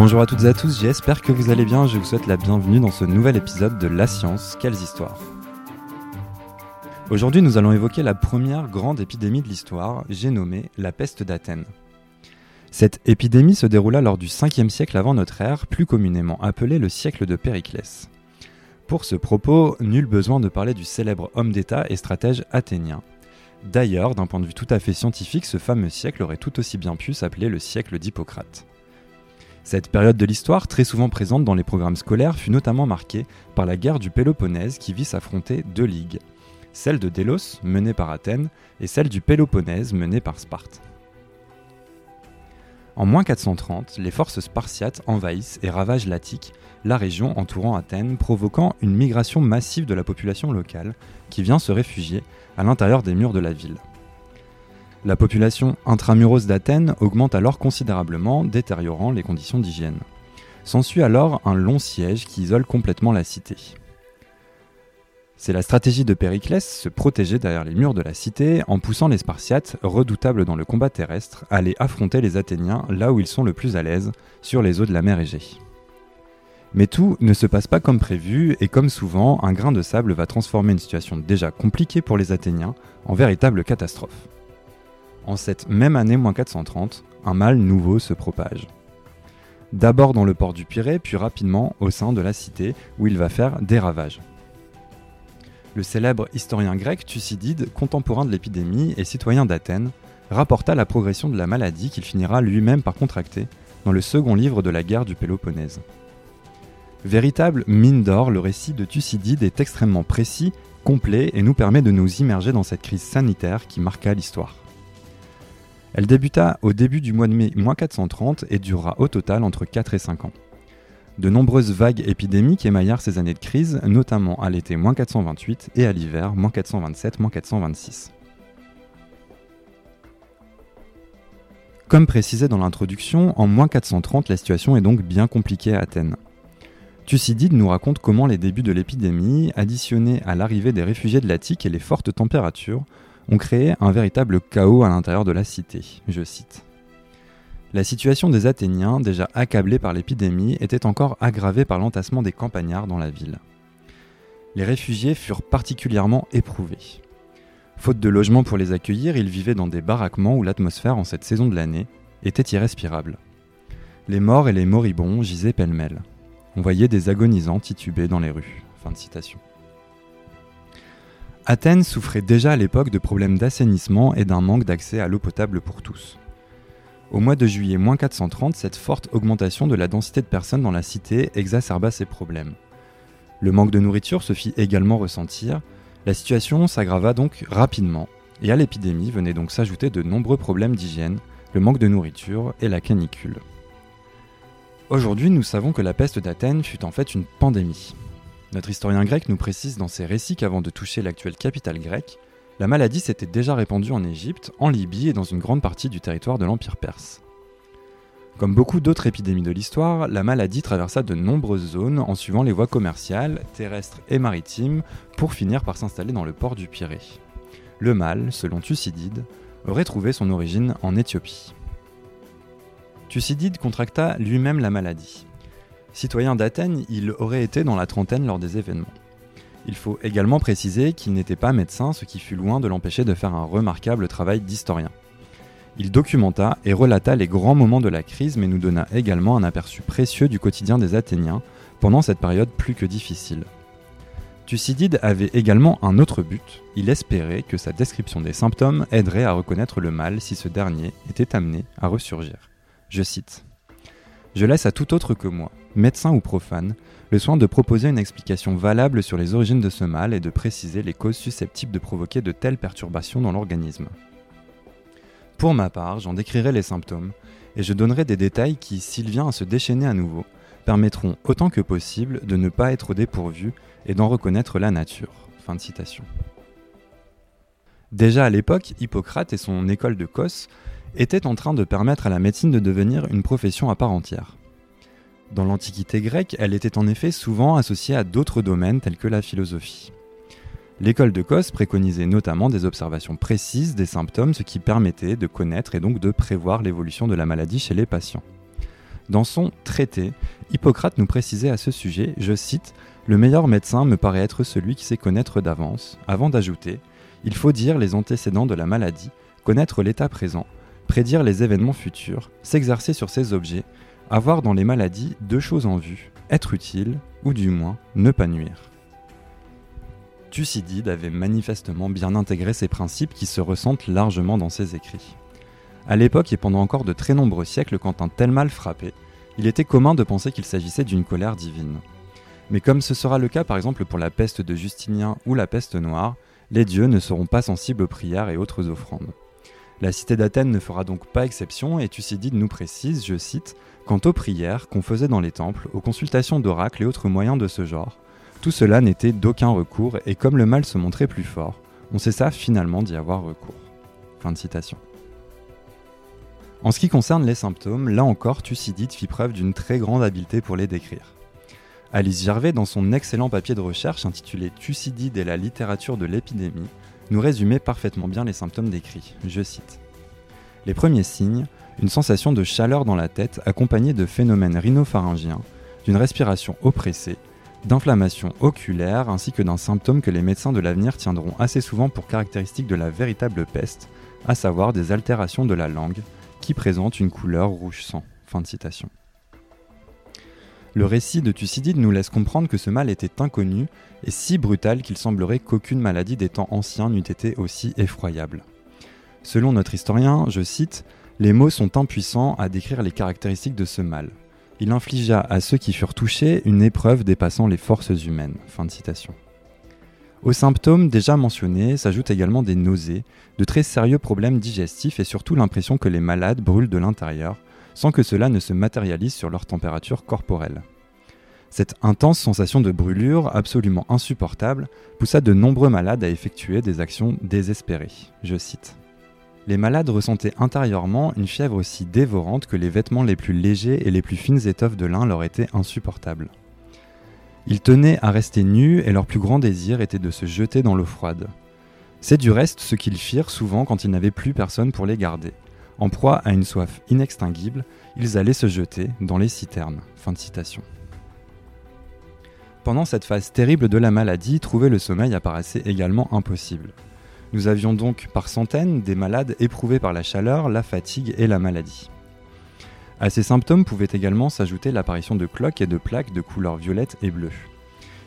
Bonjour à toutes et à tous, j'espère que vous allez bien, je vous souhaite la bienvenue dans ce nouvel épisode de La Science, quelles histoires Aujourd'hui nous allons évoquer la première grande épidémie de l'histoire, j'ai nommé la peste d'Athènes. Cette épidémie se déroula lors du 5e siècle avant notre ère, plus communément appelé le siècle de Périclès. Pour ce propos, nul besoin de parler du célèbre homme d'État et stratège athénien. D'ailleurs, d'un point de vue tout à fait scientifique, ce fameux siècle aurait tout aussi bien pu s'appeler le siècle d'Hippocrate. Cette période de l'histoire, très souvent présente dans les programmes scolaires, fut notamment marquée par la guerre du Péloponnèse qui vit s'affronter deux ligues, celle de Délos, menée par Athènes, et celle du Péloponnèse, menée par Sparte. En moins 430, les forces spartiates envahissent et ravagent l'Attique, la région entourant Athènes, provoquant une migration massive de la population locale qui vient se réfugier à l'intérieur des murs de la ville. La population intramuros d'Athènes augmente alors considérablement, détériorant les conditions d'hygiène. S'ensuit alors un long siège qui isole complètement la cité. C'est la stratégie de Périclès, se protéger derrière les murs de la cité en poussant les Spartiates, redoutables dans le combat terrestre, à aller affronter les Athéniens là où ils sont le plus à l'aise, sur les eaux de la mer Égée. Mais tout ne se passe pas comme prévu et comme souvent, un grain de sable va transformer une situation déjà compliquée pour les Athéniens en véritable catastrophe. En cette même année 430, un mal nouveau se propage. D'abord dans le port du Pirée, puis rapidement au sein de la cité où il va faire des ravages. Le célèbre historien grec Thucydide, contemporain de l'épidémie et citoyen d'Athènes, rapporta la progression de la maladie qu'il finira lui-même par contracter dans le second livre de la guerre du Péloponnèse. Véritable mine d'or, le récit de Thucydide est extrêmement précis, complet et nous permet de nous immerger dans cette crise sanitaire qui marqua l'histoire. Elle débuta au début du mois de mai 430 et durera au total entre 4 et 5 ans. De nombreuses vagues épidémiques émaillèrent ces années de crise, notamment à l'été 428 et à l'hiver 427-426. Comme précisé dans l'introduction, en 430, la situation est donc bien compliquée à Athènes. Thucydide nous raconte comment les débuts de l'épidémie, additionnés à l'arrivée des réfugiés de l'Attique et les fortes températures, ont créé un véritable chaos à l'intérieur de la cité. Je cite. La situation des Athéniens, déjà accablés par l'épidémie, était encore aggravée par l'entassement des campagnards dans la ville. Les réfugiés furent particulièrement éprouvés. Faute de logement pour les accueillir, ils vivaient dans des baraquements où l'atmosphère en cette saison de l'année était irrespirable. Les morts et les moribonds gisaient pêle-mêle. On voyait des agonisants titubés dans les rues. Fin de citation. Athènes souffrait déjà à l'époque de problèmes d'assainissement et d'un manque d'accès à l'eau potable pour tous. Au mois de juillet 430, cette forte augmentation de la densité de personnes dans la cité exacerba ces problèmes. Le manque de nourriture se fit également ressentir, la situation s'aggrava donc rapidement, et à l'épidémie venaient donc s'ajouter de nombreux problèmes d'hygiène, le manque de nourriture et la canicule. Aujourd'hui, nous savons que la peste d'Athènes fut en fait une pandémie. Notre historien grec nous précise dans ses récits qu'avant de toucher l'actuelle capitale grecque, la maladie s'était déjà répandue en Égypte, en Libye et dans une grande partie du territoire de l'Empire perse. Comme beaucoup d'autres épidémies de l'histoire, la maladie traversa de nombreuses zones en suivant les voies commerciales, terrestres et maritimes, pour finir par s'installer dans le port du Pirée. Le mal, selon Thucydide, aurait trouvé son origine en Éthiopie. Thucydide contracta lui-même la maladie. Citoyen d'Athènes, il aurait été dans la trentaine lors des événements. Il faut également préciser qu'il n'était pas médecin, ce qui fut loin de l'empêcher de faire un remarquable travail d'historien. Il documenta et relata les grands moments de la crise, mais nous donna également un aperçu précieux du quotidien des Athéniens pendant cette période plus que difficile. Thucydide avait également un autre but, il espérait que sa description des symptômes aiderait à reconnaître le mal si ce dernier était amené à ressurgir. Je cite Je laisse à tout autre que moi, médecin ou profane, le soin de proposer une explication valable sur les origines de ce mal et de préciser les causes susceptibles de provoquer de telles perturbations dans l'organisme. Pour ma part, j'en décrirai les symptômes, et je donnerai des détails qui, s'il vient à se déchaîner à nouveau, permettront autant que possible de ne pas être dépourvu et d'en reconnaître la nature. Déjà à l'époque, Hippocrate et son école de Cos étaient en train de permettre à la médecine de devenir une profession à part entière. Dans l'Antiquité grecque, elle était en effet souvent associée à d'autres domaines tels que la philosophie. L'école de Cos préconisait notamment des observations précises des symptômes, ce qui permettait de connaître et donc de prévoir l'évolution de la maladie chez les patients. Dans son traité, Hippocrate nous précisait à ce sujet, je cite, Le meilleur médecin me paraît être celui qui sait connaître d'avance, avant d'ajouter, il faut dire les antécédents de la maladie, connaître l'état présent, prédire les événements futurs, s'exercer sur ces objets, avoir dans les maladies deux choses en vue, être utile, ou du moins ne pas nuire. Thucydide avait manifestement bien intégré ces principes qui se ressentent largement dans ses écrits. À l'époque et pendant encore de très nombreux siècles, quand un tel mal frappait, il était commun de penser qu'il s'agissait d'une colère divine. Mais comme ce sera le cas par exemple pour la peste de Justinien ou la peste noire, les dieux ne seront pas sensibles aux prières et autres offrandes. La cité d'Athènes ne fera donc pas exception et Thucydide nous précise, je cite, Quant aux prières qu'on faisait dans les temples, aux consultations d'oracles et autres moyens de ce genre, tout cela n'était d'aucun recours et comme le mal se montrait plus fort, on cessa finalement d'y avoir recours. En ce qui concerne les symptômes, là encore, Thucydide fit preuve d'une très grande habileté pour les décrire. Alice Gervais, dans son excellent papier de recherche intitulé Thucydide et la littérature de l'épidémie, nous résumait parfaitement bien les symptômes décrits. Je cite. Les premiers signes, une sensation de chaleur dans la tête accompagnée de phénomènes rhinopharyngiens, d'une respiration oppressée, d'inflammation oculaire ainsi que d'un symptôme que les médecins de l'avenir tiendront assez souvent pour caractéristique de la véritable peste, à savoir des altérations de la langue qui présentent une couleur rouge sang. Fin de citation. Le récit de Thucydide nous laisse comprendre que ce mal était inconnu et si brutal qu'il semblerait qu'aucune maladie des temps anciens n'eût été aussi effroyable. Selon notre historien, je cite, Les mots sont impuissants à décrire les caractéristiques de ce mal. Il infligea à ceux qui furent touchés une épreuve dépassant les forces humaines. Fin de citation. Aux symptômes déjà mentionnés s'ajoutent également des nausées, de très sérieux problèmes digestifs et surtout l'impression que les malades brûlent de l'intérieur, sans que cela ne se matérialise sur leur température corporelle. Cette intense sensation de brûlure, absolument insupportable, poussa de nombreux malades à effectuer des actions désespérées. Je cite. Les malades ressentaient intérieurement une fièvre aussi dévorante que les vêtements les plus légers et les plus fines étoffes de lin leur étaient insupportables. Ils tenaient à rester nus et leur plus grand désir était de se jeter dans l'eau froide. C'est du reste ce qu'ils firent souvent quand ils n'avaient plus personne pour les garder. En proie à une soif inextinguible, ils allaient se jeter dans les citernes. Pendant cette phase terrible de la maladie, trouver le sommeil apparaissait également impossible. Nous avions donc par centaines des malades éprouvés par la chaleur, la fatigue et la maladie. À ces symptômes pouvait également s'ajouter l'apparition de cloques et de plaques de couleur violette et bleue.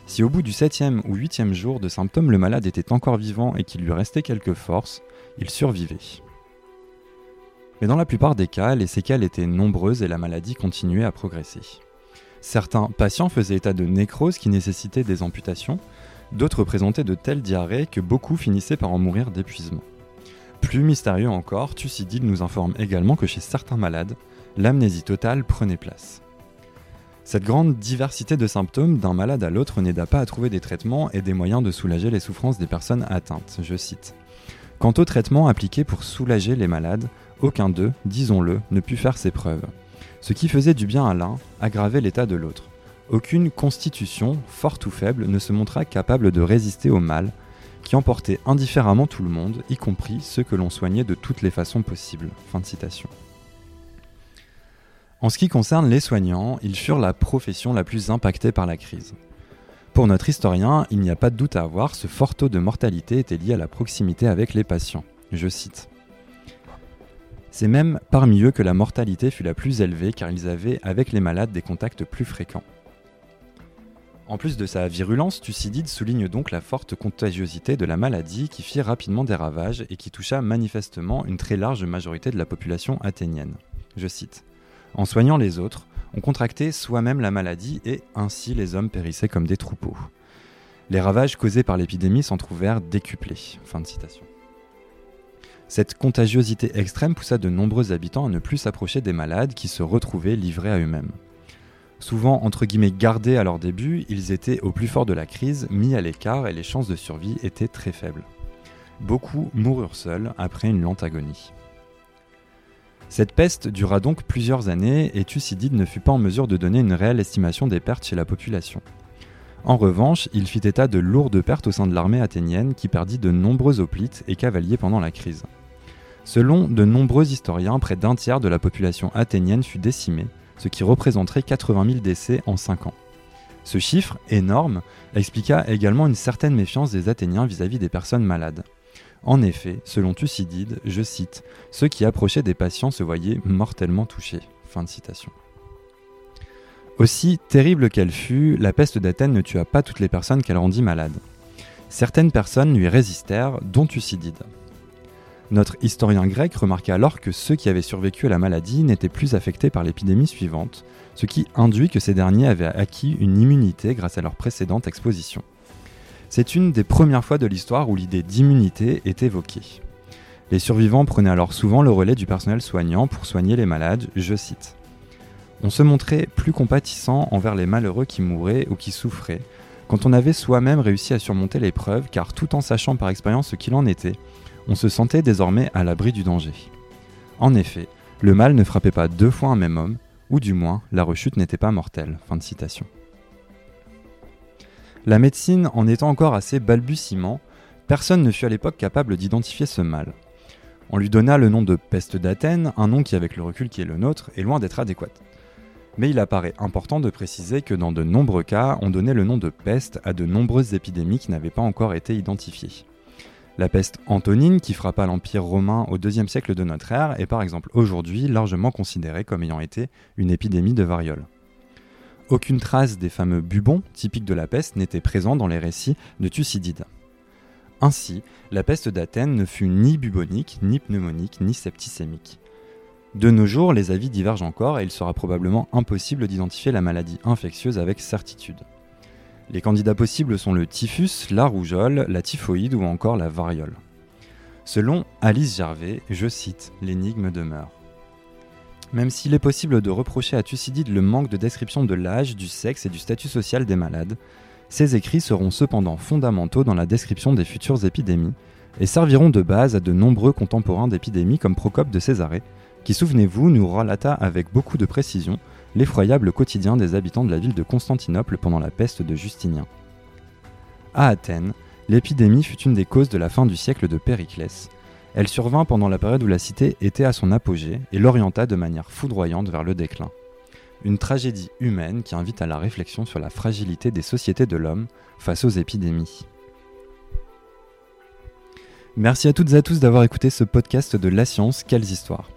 Si au bout du septième ou huitième jour de symptômes le malade était encore vivant et qu'il lui restait quelques forces, il survivait. Mais dans la plupart des cas, les séquelles étaient nombreuses et la maladie continuait à progresser. Certains patients faisaient état de nécrose qui nécessitait des amputations, d'autres présentaient de telles diarrhées que beaucoup finissaient par en mourir d'épuisement. Plus mystérieux encore, Thucydide nous informe également que chez certains malades, l'amnésie totale prenait place. Cette grande diversité de symptômes d'un malade à l'autre n'aida pas à trouver des traitements et des moyens de soulager les souffrances des personnes atteintes, je cite. Quant aux traitements appliqués pour soulager les malades, aucun d'eux, disons-le, ne put faire ses preuves. Ce qui faisait du bien à l'un aggravait l'état de l'autre. Aucune constitution, forte ou faible, ne se montra capable de résister au mal, qui emportait indifféremment tout le monde, y compris ceux que l'on soignait de toutes les façons possibles. En ce qui concerne les soignants, ils furent la profession la plus impactée par la crise. Pour notre historien, il n'y a pas de doute à avoir, ce fort taux de mortalité était lié à la proximité avec les patients. Je cite. C'est même parmi eux que la mortalité fut la plus élevée car ils avaient avec les malades des contacts plus fréquents. En plus de sa virulence, Thucydide souligne donc la forte contagiosité de la maladie qui fit rapidement des ravages et qui toucha manifestement une très large majorité de la population athénienne. Je cite En soignant les autres, on contractait soi-même la maladie et ainsi les hommes périssaient comme des troupeaux. Les ravages causés par l'épidémie s'en trouvèrent décuplés. Cette contagiosité extrême poussa de nombreux habitants à ne plus s'approcher des malades qui se retrouvaient livrés à eux-mêmes. Souvent entre guillemets gardés à leur début, ils étaient au plus fort de la crise, mis à l'écart et les chances de survie étaient très faibles. Beaucoup moururent seuls après une lente agonie. Cette peste dura donc plusieurs années et Thucydide ne fut pas en mesure de donner une réelle estimation des pertes chez la population. En revanche, il fit état de lourdes pertes au sein de l'armée athénienne qui perdit de nombreux hoplites et cavaliers pendant la crise. Selon de nombreux historiens, près d'un tiers de la population athénienne fut décimée, ce qui représenterait 80 000 décès en 5 ans. Ce chiffre, énorme, expliqua également une certaine méfiance des Athéniens vis-à-vis des personnes malades. En effet, selon Thucydide, je cite, ceux qui approchaient des patients se voyaient mortellement touchés. Fin de citation. Aussi terrible qu'elle fût, la peste d'Athènes ne tua pas toutes les personnes qu'elle rendit malades. Certaines personnes lui résistèrent, dont Thucydide. Notre historien grec remarqua alors que ceux qui avaient survécu à la maladie n'étaient plus affectés par l'épidémie suivante, ce qui induit que ces derniers avaient acquis une immunité grâce à leur précédente exposition. C'est une des premières fois de l'histoire où l'idée d'immunité est évoquée. Les survivants prenaient alors souvent le relais du personnel soignant pour soigner les malades, je cite. On se montrait plus compatissant envers les malheureux qui mouraient ou qui souffraient, quand on avait soi-même réussi à surmonter l'épreuve, car tout en sachant par expérience ce qu'il en était, on se sentait désormais à l'abri du danger. En effet, le mal ne frappait pas deux fois un même homme, ou du moins la rechute n'était pas mortelle. La médecine en étant encore assez balbutiement, personne ne fut à l'époque capable d'identifier ce mal. On lui donna le nom de peste d'Athènes, un nom qui, avec le recul qui est le nôtre, est loin d'être adéquat. Mais il apparaît important de préciser que dans de nombreux cas, on donnait le nom de peste à de nombreuses épidémies qui n'avaient pas encore été identifiées. La peste antonine, qui frappa l'Empire romain au IIe siècle de notre ère, est par exemple aujourd'hui largement considérée comme ayant été une épidémie de variole. Aucune trace des fameux bubons, typiques de la peste, n'était présente dans les récits de Thucydide. Ainsi, la peste d'Athènes ne fut ni bubonique, ni pneumonique, ni septicémique. De nos jours, les avis divergent encore et il sera probablement impossible d'identifier la maladie infectieuse avec certitude. Les candidats possibles sont le typhus, la rougeole, la typhoïde ou encore la variole. Selon Alice Gervais, je cite, l'énigme demeure. Même s'il est possible de reprocher à Thucydide le manque de description de l'âge, du sexe et du statut social des malades, ces écrits seront cependant fondamentaux dans la description des futures épidémies et serviront de base à de nombreux contemporains d'épidémies comme Procope de Césarée, qui, souvenez-vous, nous relata avec beaucoup de précision l'effroyable quotidien des habitants de la ville de Constantinople pendant la peste de Justinien. À Athènes, l'épidémie fut une des causes de la fin du siècle de Périclès. Elle survint pendant la période où la cité était à son apogée et l'orienta de manière foudroyante vers le déclin. Une tragédie humaine qui invite à la réflexion sur la fragilité des sociétés de l'homme face aux épidémies. Merci à toutes et à tous d'avoir écouté ce podcast de La Science, quelles histoires.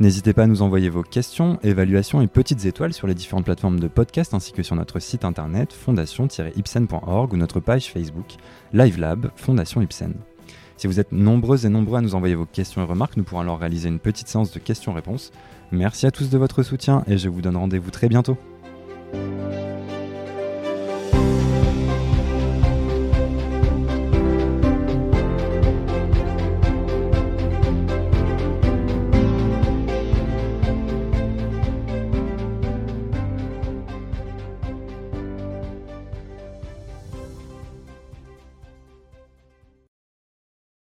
N'hésitez pas à nous envoyer vos questions, évaluations et petites étoiles sur les différentes plateformes de podcast ainsi que sur notre site internet fondation-ipsen.org ou notre page Facebook LiveLab Fondation Ipsen. Si vous êtes nombreuses et nombreux à nous envoyer vos questions et remarques, nous pourrons alors réaliser une petite séance de questions-réponses. Merci à tous de votre soutien et je vous donne rendez-vous très bientôt.